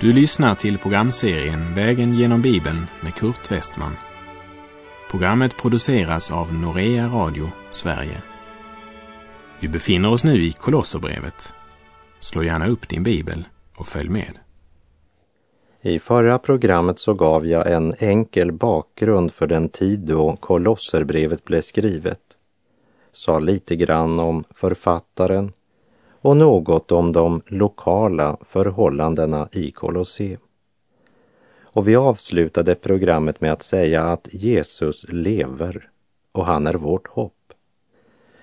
Du lyssnar till programserien Vägen genom Bibeln med Kurt Westman. Programmet produceras av Norea Radio Sverige. Vi befinner oss nu i Kolosserbrevet. Slå gärna upp din bibel och följ med. I förra programmet så gav jag en enkel bakgrund för den tid då Kolosserbrevet blev skrivet. Sa lite grann om författaren och något om de lokala förhållandena i Kolosse. Och vi avslutade programmet med att säga att Jesus lever och han är vårt hopp.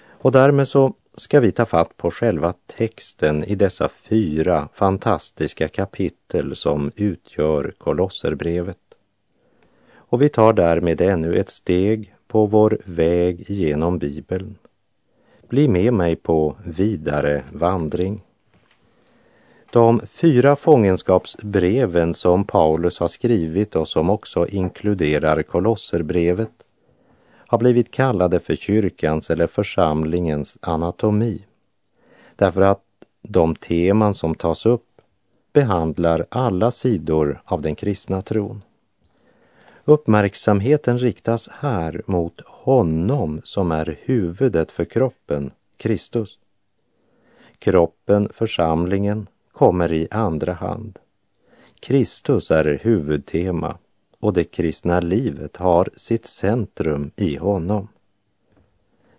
Och därmed så ska vi ta fatt på själva texten i dessa fyra fantastiska kapitel som utgör Kolosserbrevet. Och vi tar därmed ännu ett steg på vår väg genom Bibeln. Bli med mig på vidare vandring. De fyra fångenskapsbreven som Paulus har skrivit och som också inkluderar Kolosserbrevet har blivit kallade för kyrkans eller församlingens anatomi. Därför att de teman som tas upp behandlar alla sidor av den kristna tron. Uppmärksamheten riktas här mot honom som är huvudet för kroppen, Kristus. Kroppen, församlingen, kommer i andra hand. Kristus är huvudtema och det kristna livet har sitt centrum i honom.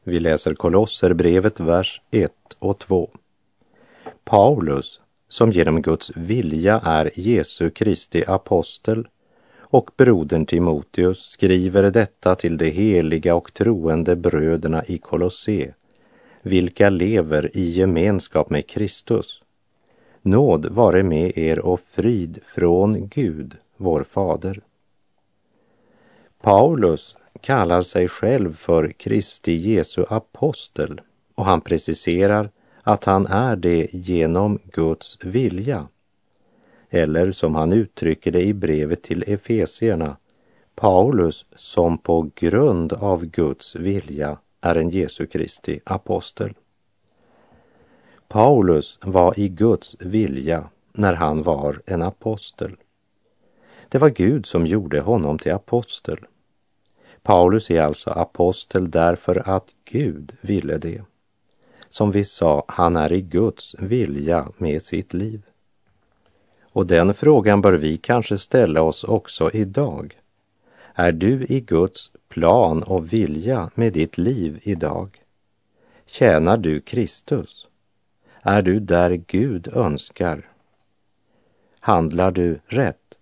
Vi läser Kolosserbrevet, vers 1 och 2. Paulus, som genom Guds vilja är Jesu Kristi apostel, och brodern Timoteus skriver detta till de heliga och troende bröderna i Kolosse, vilka lever i gemenskap med Kristus. Nåd vare med er och frid från Gud, vår fader. Paulus kallar sig själv för Kristi Jesu apostel och han preciserar att han är det genom Guds vilja. Eller som han uttrycker det i brevet till Efesierna, Paulus som på grund av Guds vilja är en Jesu Kristi apostel. Paulus var i Guds vilja när han var en apostel. Det var Gud som gjorde honom till apostel. Paulus är alltså apostel därför att Gud ville det. Som vi sa, han är i Guds vilja med sitt liv. Och den frågan bör vi kanske ställa oss också idag. Är du i Guds plan och vilja med ditt liv idag? Tjänar du Kristus? Är du där Gud önskar? Handlar du rätt?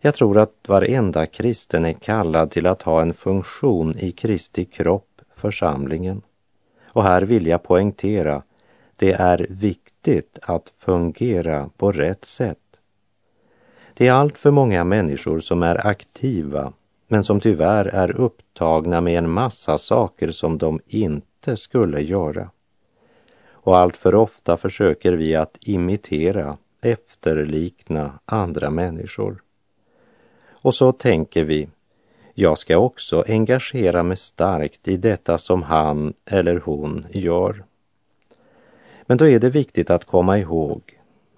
Jag tror att varenda kristen är kallad till att ha en funktion i Kristi kropp, församlingen. Och här vill jag poängtera, det är viktigt att fungera på rätt sätt. Det är allt för många människor som är aktiva men som tyvärr är upptagna med en massa saker som de inte skulle göra. Och allt för ofta försöker vi att imitera, efterlikna andra människor. Och så tänker vi, jag ska också engagera mig starkt i detta som han eller hon gör. Men då är det viktigt att komma ihåg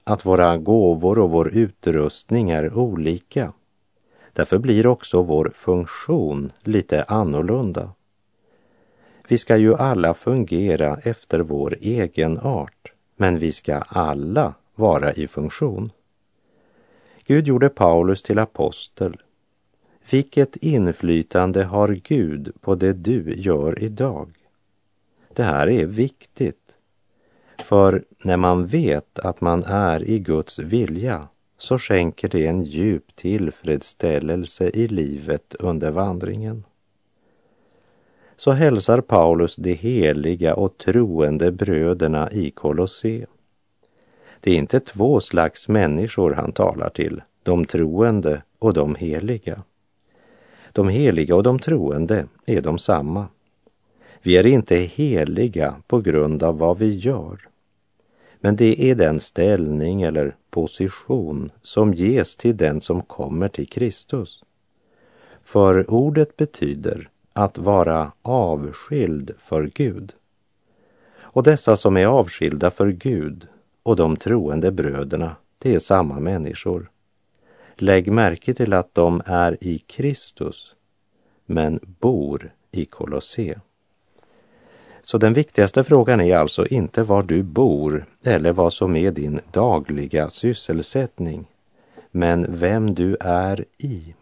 att våra gåvor och vår utrustning är olika. Därför blir också vår funktion lite annorlunda. Vi ska ju alla fungera efter vår egen art, men vi ska alla vara i funktion. Gud gjorde Paulus till apostel. Vilket inflytande har Gud på det du gör idag? Det här är viktigt. För när man vet att man är i Guds vilja så skänker det en djup tillfredsställelse i livet under vandringen. Så hälsar Paulus de heliga och troende bröderna i Kolosse. Det är inte två slags människor han talar till, de troende och de heliga. De heliga och de troende är de samma. Vi är inte heliga på grund av vad vi gör. Men det är den ställning eller position som ges till den som kommer till Kristus. För ordet betyder att vara avskild för Gud. Och dessa som är avskilda för Gud och de troende bröderna det är samma människor. Lägg märke till att de är i Kristus, men bor i Kolosse. Så den viktigaste frågan är alltså inte var du bor eller vad som är din dagliga sysselsättning, men vem du är i.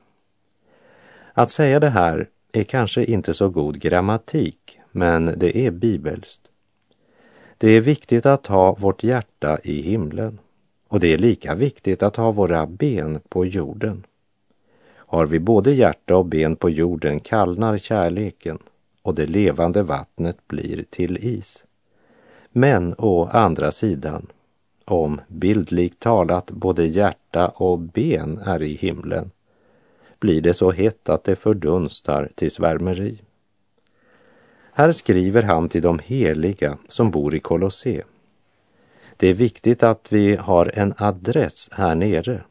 Att säga det här är kanske inte så god grammatik, men det är bibelskt. Det är viktigt att ha vårt hjärta i himlen och det är lika viktigt att ha våra ben på jorden. Har vi både hjärta och ben på jorden kallnar kärleken och det levande vattnet blir till is. Men å andra sidan, om bildligt talat både hjärta och ben är i himlen, blir det så hett att det fördunstar till svärmeri. Här skriver han till de heliga som bor i Kolosse. Det är viktigt att vi har en adress här nere,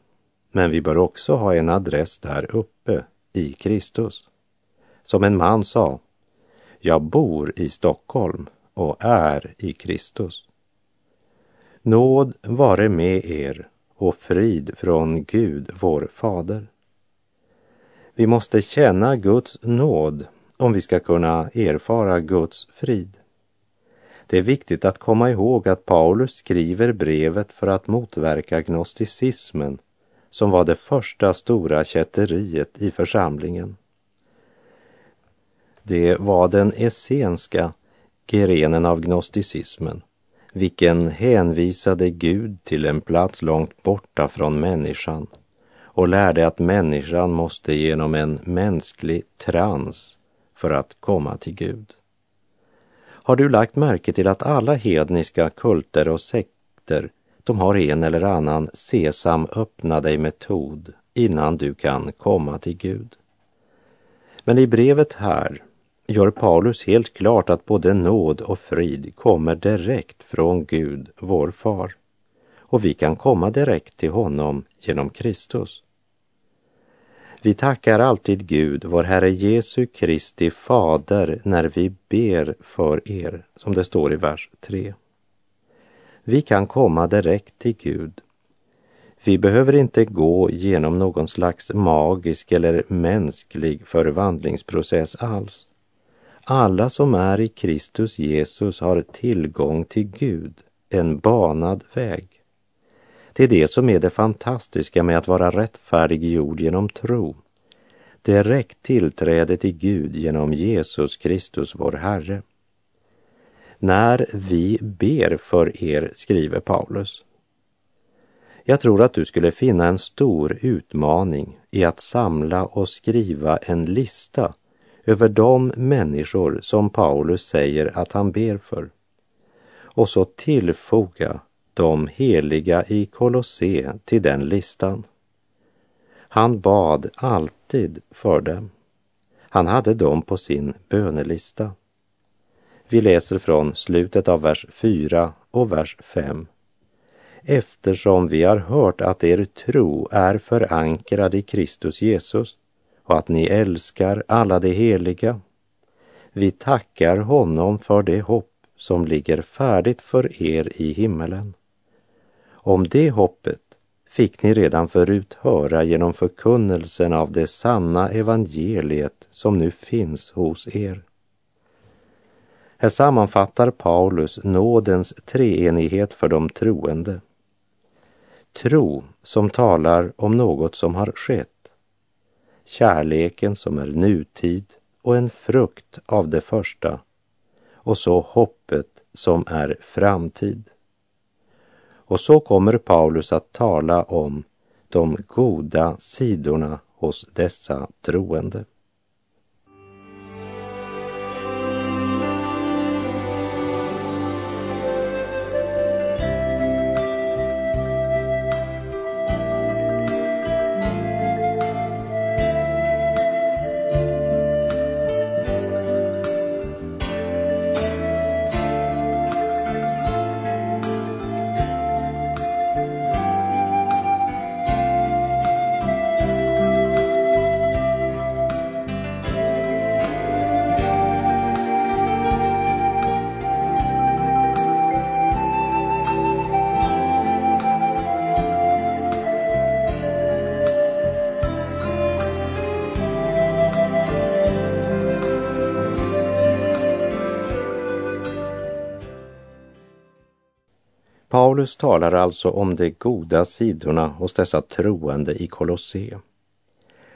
men vi bör också ha en adress där uppe i Kristus. Som en man sa, jag bor i Stockholm och är i Kristus. Nåd vare med er och frid från Gud, vår Fader. Vi måste känna Guds nåd om vi ska kunna erfara Guds frid. Det är viktigt att komma ihåg att Paulus skriver brevet för att motverka gnosticismen som var det första stora kätteriet i församlingen. Det var den essenska grenen av gnosticismen, vilken hänvisade Gud till en plats långt borta från människan och lärde att människan måste genom en mänsklig trans för att komma till Gud. Har du lagt märke till att alla hedniska kulter och sekter, de har en eller annan sesam öppna dig metod innan du kan komma till Gud. Men i brevet här gör Paulus helt klart att både nåd och frid kommer direkt från Gud, vår far. Och vi kan komma direkt till honom genom Kristus. Vi tackar alltid Gud, vår Herre Jesu Kristi fader, när vi ber för er, som det står i vers 3. Vi kan komma direkt till Gud. Vi behöver inte gå genom någon slags magisk eller mänsklig förvandlingsprocess alls. Alla som är i Kristus Jesus har tillgång till Gud, en banad väg. Det är det som är det fantastiska med att vara rättfärdiggjord genom tro. Direkt tillträde till Gud genom Jesus Kristus, vår Herre. När vi ber för er, skriver Paulus. Jag tror att du skulle finna en stor utmaning i att samla och skriva en lista över de människor som Paulus säger att han ber för och så tillfoga de heliga i Kolosse till den listan. Han bad alltid för dem. Han hade dem på sin bönelista. Vi läser från slutet av vers 4 och vers 5. Eftersom vi har hört att er tro är förankrad i Kristus Jesus och att ni älskar alla de heliga. Vi tackar honom för det hopp som ligger färdigt för er i himmelen. Om det hoppet fick ni redan förut höra genom förkunnelsen av det sanna evangeliet som nu finns hos er. Här sammanfattar Paulus nådens treenighet för de troende. Tro som talar om något som har skett kärleken som är nutid och en frukt av det första och så hoppet som är framtid. Och så kommer Paulus att tala om de goda sidorna hos dessa troende. Paulus talar alltså om de goda sidorna hos dessa troende i Kolosse.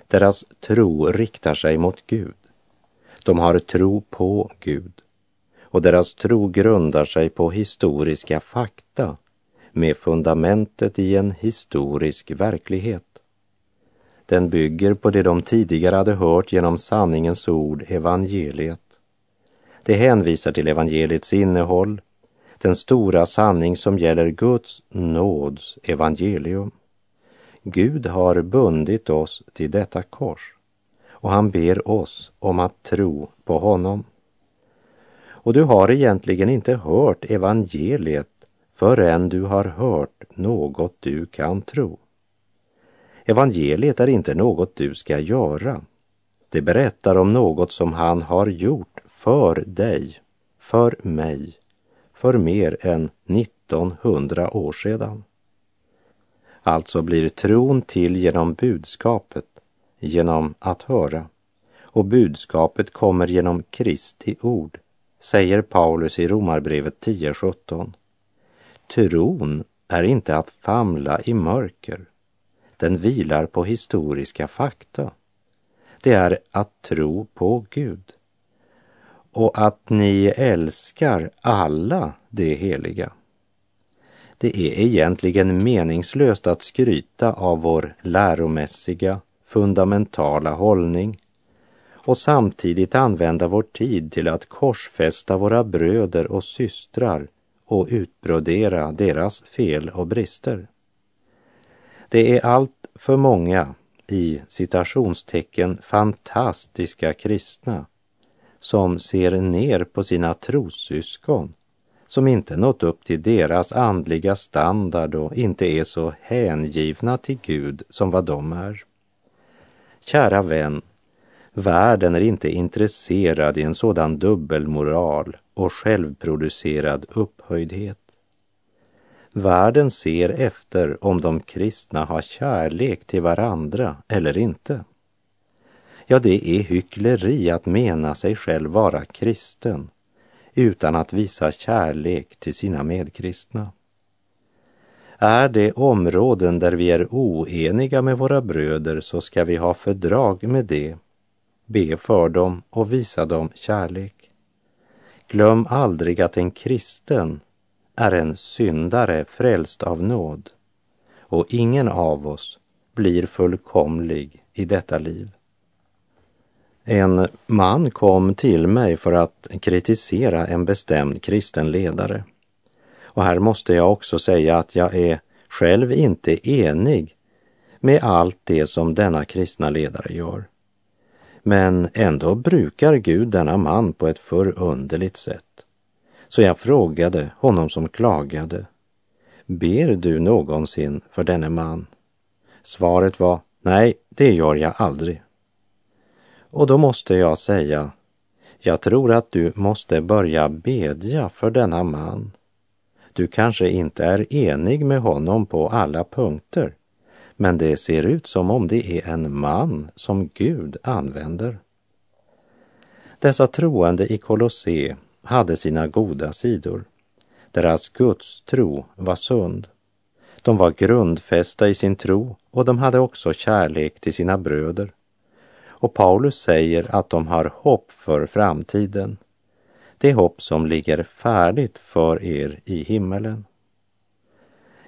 Deras tro riktar sig mot Gud. De har tro på Gud och deras tro grundar sig på historiska fakta med fundamentet i en historisk verklighet. Den bygger på det de tidigare hade hört genom sanningens ord, evangeliet. Det hänvisar till evangeliets innehåll, den stora sanning som gäller Guds nåds evangelium. Gud har bundit oss till detta kors och han ber oss om att tro på honom. Och du har egentligen inte hört evangeliet förrän du har hört något du kan tro. Evangeliet är inte något du ska göra. Det berättar om något som han har gjort för dig, för mig, för mer än 1900 år sedan. Alltså blir tron till genom budskapet, genom att höra. Och budskapet kommer genom Kristi ord, säger Paulus i Romarbrevet 10.17. Tron är inte att famla i mörker. Den vilar på historiska fakta. Det är att tro på Gud och att ni älskar alla de heliga. Det är egentligen meningslöst att skryta av vår läromässiga, fundamentala hållning och samtidigt använda vår tid till att korsfästa våra bröder och systrar och utbrodera deras fel och brister. Det är allt för många i citationstecken fantastiska kristna som ser ner på sina trossyskon som inte nått upp till deras andliga standard och inte är så hängivna till Gud som vad de är. Kära vän, världen är inte intresserad i en sådan dubbelmoral och självproducerad upphöjdhet. Världen ser efter om de kristna har kärlek till varandra eller inte. Ja, det är hyckleri att mena sig själv vara kristen utan att visa kärlek till sina medkristna. Är det områden där vi är oeniga med våra bröder så ska vi ha fördrag med det, be för dem och visa dem kärlek. Glöm aldrig att en kristen är en syndare frälst av nåd och ingen av oss blir fullkomlig i detta liv. En man kom till mig för att kritisera en bestämd kristen ledare. Och här måste jag också säga att jag är själv inte enig med allt det som denna kristna ledare gör. Men ändå brukar Gud denna man på ett förunderligt sätt. Så jag frågade honom som klagade, ber du någonsin för denne man? Svaret var, nej, det gör jag aldrig. Och då måste jag säga, jag tror att du måste börja bedja för denna man. Du kanske inte är enig med honom på alla punkter, men det ser ut som om det är en man som Gud använder. Dessa troende i Kolosse hade sina goda sidor. Deras Guds tro var sund. De var grundfästa i sin tro och de hade också kärlek till sina bröder. Och Paulus säger att de har hopp för framtiden. Det hopp som ligger färdigt för er i himmelen.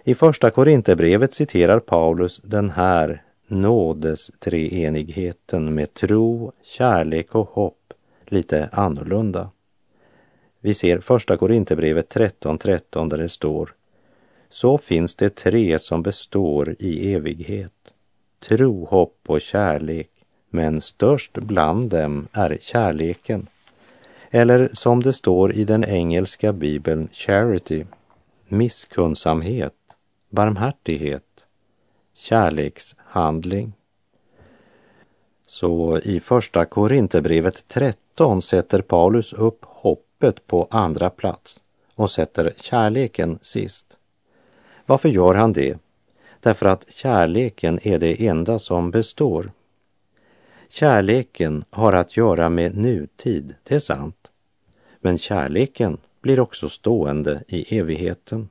I första Korinthierbrevet citerar Paulus den här nådes treenigheten med tro, kärlek och hopp lite annorlunda. Vi ser första Korinthierbrevet 13.13 13, där det står Så finns det tre som består i evighet. Tro, hopp och kärlek men störst bland dem är kärleken. Eller som det står i den engelska bibeln charity, misskunnsamhet, barmhärtighet, kärlekshandling. Så i första Korinthierbrevet 13 sätter Paulus upp hoppet på andra plats och sätter kärleken sist. Varför gör han det? Därför att kärleken är det enda som består. Kärleken har att göra med nutid, det är sant. Men kärleken blir också stående i evigheten.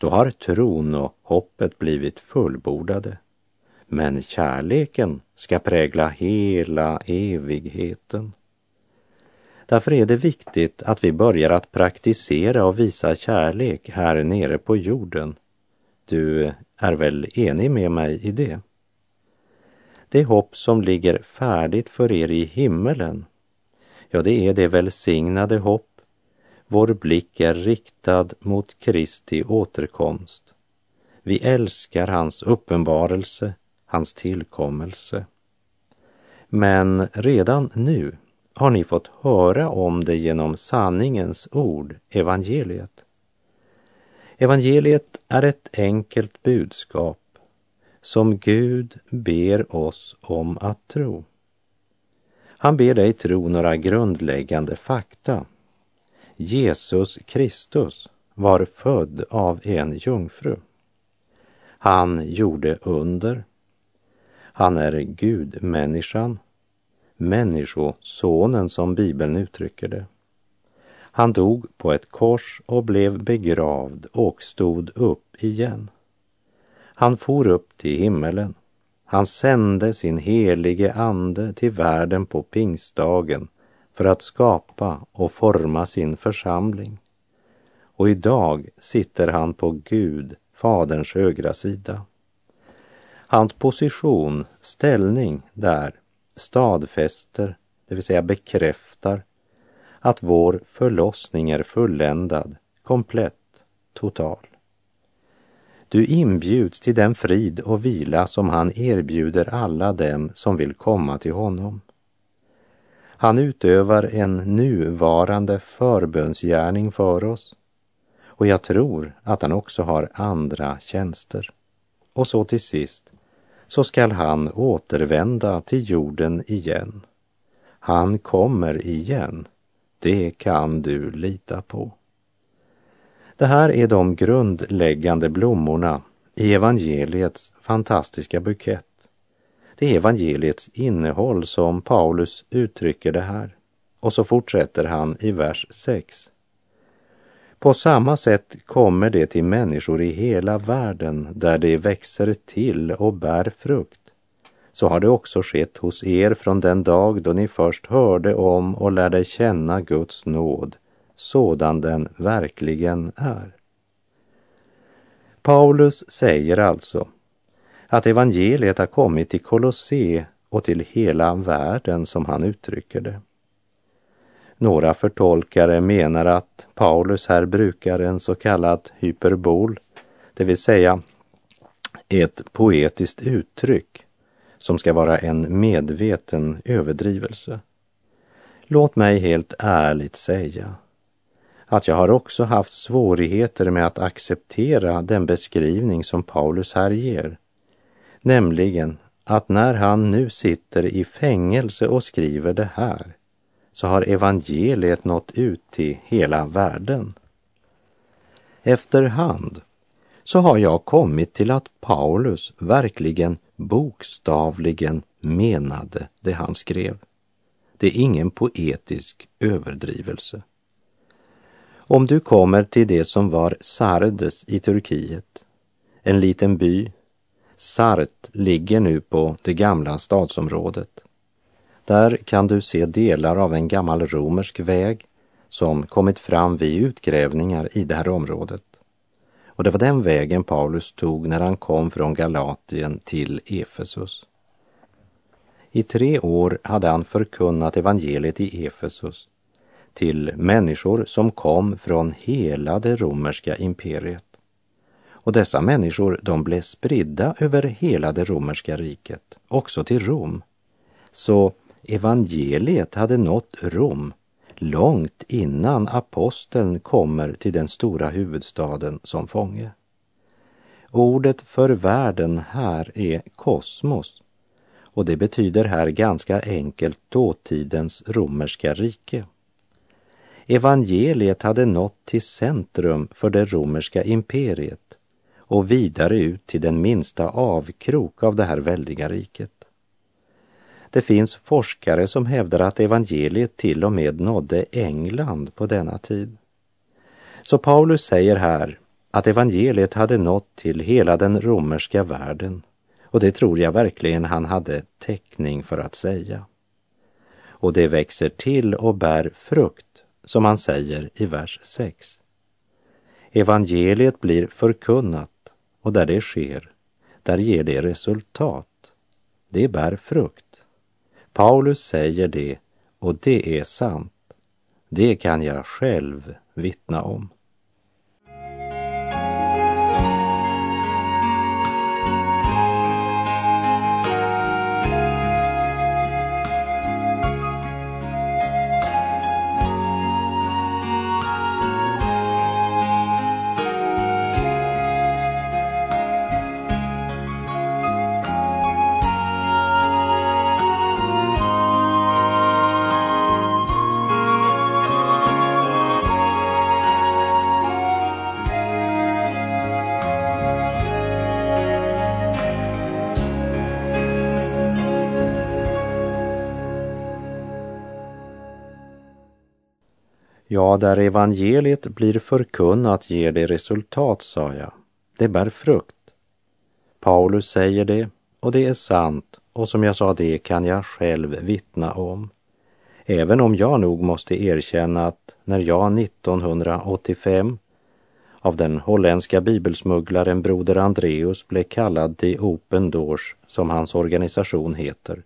då har tron och hoppet blivit fullbordade. Men kärleken ska prägla hela evigheten. Därför är det viktigt att vi börjar att praktisera och visa kärlek här nere på jorden. Du är väl enig med mig i det? Det hopp som ligger färdigt för er i himmelen, ja, det är det välsignade hopp vår blick är riktad mot Kristi återkomst. Vi älskar hans uppenbarelse, hans tillkommelse. Men redan nu har ni fått höra om det genom sanningens ord, evangeliet. Evangeliet är ett enkelt budskap som Gud ber oss om att tro. Han ber dig tro några grundläggande fakta. Jesus Kristus var född av en jungfru. Han gjorde under. Han är Gudmänniskan, Människosonen som Bibeln uttrycker det. Han dog på ett kors och blev begravd och stod upp igen. Han for upp till himmelen. Han sände sin helige ande till världen på pingstdagen för att skapa och forma sin församling. Och idag sitter han på Gud, Faderns högra sida. Hans position, ställning där stadfäster, det vill säga bekräftar, att vår förlossning är fulländad, komplett, total. Du inbjuds till den frid och vila som han erbjuder alla dem som vill komma till honom. Han utövar en nuvarande förbönsgärning för oss och jag tror att han också har andra tjänster. Och så till sist så skall han återvända till jorden igen. Han kommer igen. Det kan du lita på. Det här är de grundläggande blommorna i evangeliets fantastiska bukett. Det är evangeliets innehåll som Paulus uttrycker det här. Och så fortsätter han i vers 6. På samma sätt kommer det till människor i hela världen där det växer till och bär frukt. Så har det också skett hos er från den dag då ni först hörde om och lärde känna Guds nåd, sådan den verkligen är. Paulus säger alltså att evangeliet har kommit till Kolosse och till hela världen som han uttrycker det. Några förtolkare menar att Paulus här brukar en så kallad hyperbol, det vill säga ett poetiskt uttryck som ska vara en medveten överdrivelse. Låt mig helt ärligt säga att jag har också haft svårigheter med att acceptera den beskrivning som Paulus här ger Nämligen att när han nu sitter i fängelse och skriver det här så har evangeliet nått ut till hela världen. Efterhand så har jag kommit till att Paulus verkligen bokstavligen menade det han skrev. Det är ingen poetisk överdrivelse. Om du kommer till det som var Sardes i Turkiet, en liten by Sart ligger nu på det gamla stadsområdet. Där kan du se delar av en gammal romersk väg som kommit fram vid utgrävningar i det här området. Och det var den vägen Paulus tog när han kom från Galatien till Efesus. I tre år hade han förkunnat evangeliet i Efesus till människor som kom från hela det romerska imperiet. Och dessa människor, de blev spridda över hela det romerska riket, också till Rom. Så evangeliet hade nått Rom långt innan aposteln kommer till den stora huvudstaden som fånge. Ordet för världen här är kosmos och det betyder här ganska enkelt dåtidens romerska rike. Evangeliet hade nått till centrum för det romerska imperiet och vidare ut till den minsta avkrok av det här väldiga riket. Det finns forskare som hävdar att evangeliet till och med nådde England på denna tid. Så Paulus säger här att evangeliet hade nått till hela den romerska världen och det tror jag verkligen han hade täckning för att säga. Och det växer till och bär frukt, som han säger i vers 6. Evangeliet blir förkunnat och där det sker, där ger det resultat. Det bär frukt. Paulus säger det och det är sant. Det kan jag själv vittna om. Ja, där evangeliet blir förkunnat ger det resultat, sa jag. Det bär frukt. Paulus säger det, och det är sant, och som jag sa, det kan jag själv vittna om. Även om jag nog måste erkänna att när jag 1985 av den holländska bibelsmugglaren broder Andreus blev kallad till Open Doors, som hans organisation heter,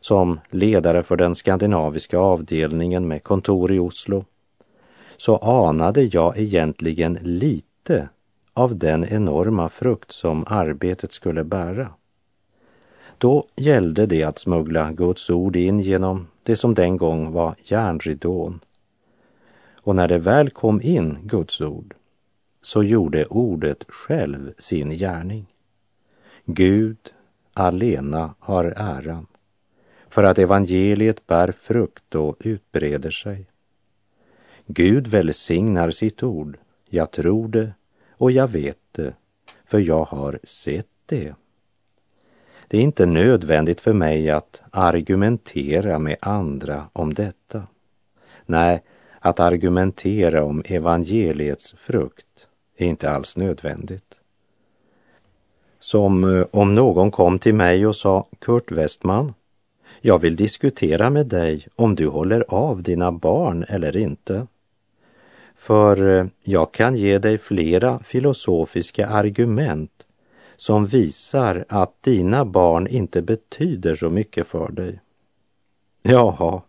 som ledare för den skandinaviska avdelningen med kontor i Oslo, så anade jag egentligen lite av den enorma frukt som arbetet skulle bära. Då gällde det att smuggla Guds ord in genom det som den gång var järnridån. Och när det väl kom in Guds ord så gjorde ordet själv sin gärning. Gud alena har äran för att evangeliet bär frukt och utbreder sig. Gud välsignar sitt ord. Jag tror det och jag vet det, för jag har sett det. Det är inte nödvändigt för mig att argumentera med andra om detta. Nej, att argumentera om evangeliets frukt är inte alls nödvändigt. Som eh, om någon kom till mig och sa Kurt Westman, jag vill diskutera med dig om du håller av dina barn eller inte. För eh, jag kan ge dig flera filosofiska argument som visar att dina barn inte betyder så mycket för dig. Jaha,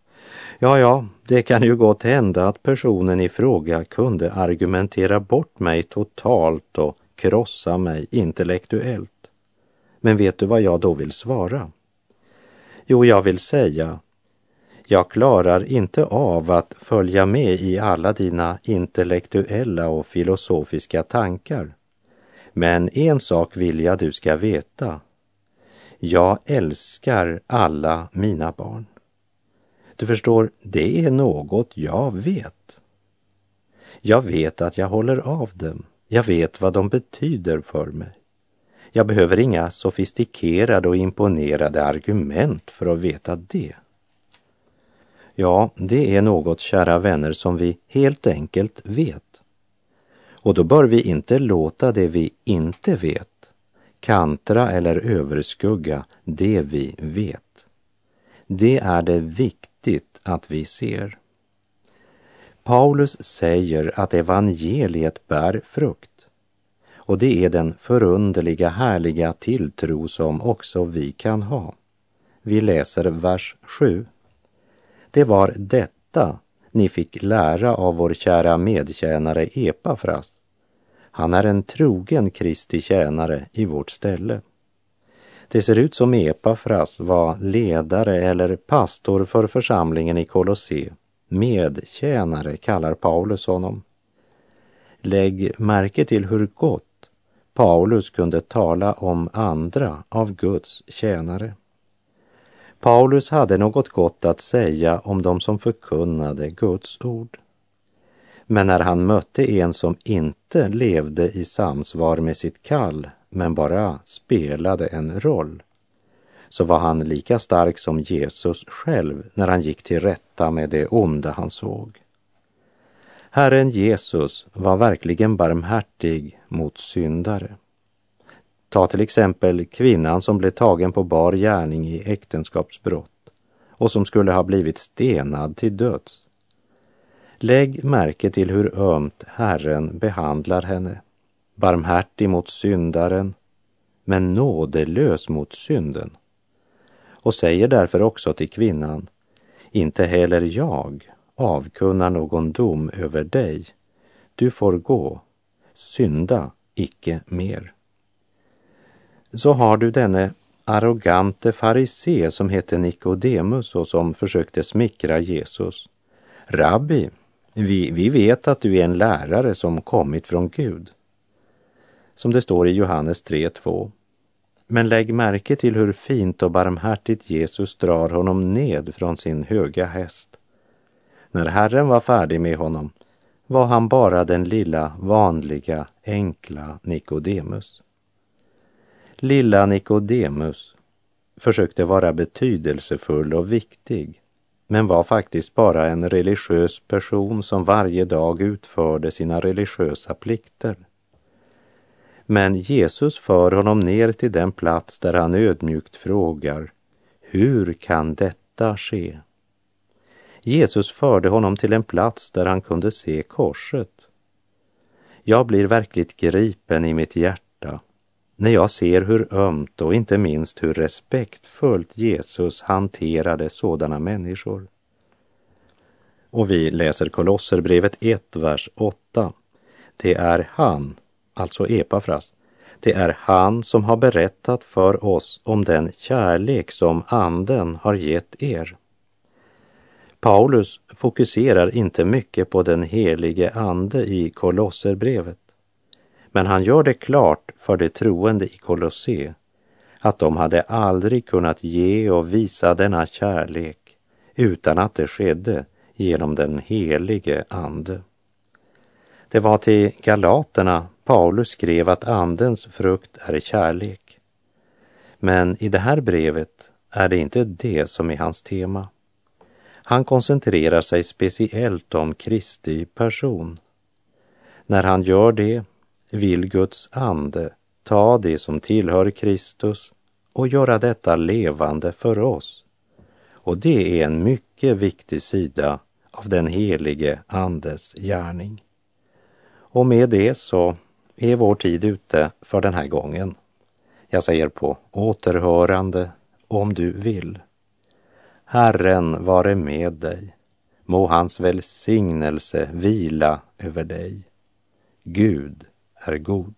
ja, ja, det kan ju gott hända att personen i fråga kunde argumentera bort mig totalt och krossa mig intellektuellt. Men vet du vad jag då vill svara? Jo, jag vill säga jag klarar inte av att följa med i alla dina intellektuella och filosofiska tankar. Men en sak vill jag du ska veta. Jag älskar alla mina barn. Du förstår, det är något jag vet. Jag vet att jag håller av dem. Jag vet vad de betyder för mig. Jag behöver inga sofistikerade och imponerade argument för att veta det. Ja, det är något, kära vänner, som vi helt enkelt vet. Och då bör vi inte låta det vi inte vet kantra eller överskugga det vi vet. Det är det viktigt att vi ser. Paulus säger att evangeliet bär frukt. Och det är den förunderliga, härliga tilltro som också vi kan ha. Vi läser vers 7 det var detta ni fick lära av vår kära medtjänare Epafras. Han är en trogen Kristi tjänare i vårt ställe. Det ser ut som Epafras var ledare eller pastor för församlingen i Kolosse. Medtjänare kallar Paulus honom. Lägg märke till hur gott Paulus kunde tala om andra av Guds tjänare. Paulus hade något gott att säga om dem som förkunnade Guds ord. Men när han mötte en som inte levde i samsvar med sitt kall, men bara spelade en roll, så var han lika stark som Jesus själv när han gick till rätta med det onda han såg. Herren Jesus var verkligen barmhärtig mot syndare. Ta till exempel kvinnan som blev tagen på bar gärning i äktenskapsbrott och som skulle ha blivit stenad till döds. Lägg märke till hur ömt Herren behandlar henne. Barmhärtig mot syndaren, men nådelös mot synden. Och säger därför också till kvinnan, inte heller jag avkunnar någon dom över dig. Du får gå, synda icke mer. Så har du denne arrogante farisé som hette Nikodemus och som försökte smickra Jesus. Rabbi, vi, vi vet att du är en lärare som kommit från Gud. Som det står i Johannes 3.2. Men lägg märke till hur fint och barmhärtigt Jesus drar honom ned från sin höga häst. När Herren var färdig med honom var han bara den lilla, vanliga, enkla Nikodemus. Lilla Nikodemus försökte vara betydelsefull och viktig men var faktiskt bara en religiös person som varje dag utförde sina religiösa plikter. Men Jesus för honom ner till den plats där han ödmjukt frågar Hur kan detta ske? Jesus förde honom till en plats där han kunde se korset. Jag blir verkligt gripen i mitt hjärta när jag ser hur ömt och inte minst hur respektfullt Jesus hanterade sådana människor. Och vi läser Kolosserbrevet 1, vers 8. Det är han, alltså Epafras, det är han som har berättat för oss om den kärlek som Anden har gett er. Paulus fokuserar inte mycket på den helige Ande i Kolosserbrevet, men han gör det klart för de troende i Kolosse att de hade aldrig kunnat ge och visa denna kärlek utan att det skedde genom den helige Ande. Det var till galaterna Paulus skrev att Andens frukt är kärlek. Men i det här brevet är det inte det som är hans tema. Han koncentrerar sig speciellt om Kristi person. När han gör det vill Guds ande ta det som tillhör Kristus och göra detta levande för oss. Och det är en mycket viktig sida av den helige Andes gärning. Och med det så är vår tid ute för den här gången. Jag säger på återhörande om du vill. Herren vare med dig. Må hans välsignelse vila över dig. Gud är god.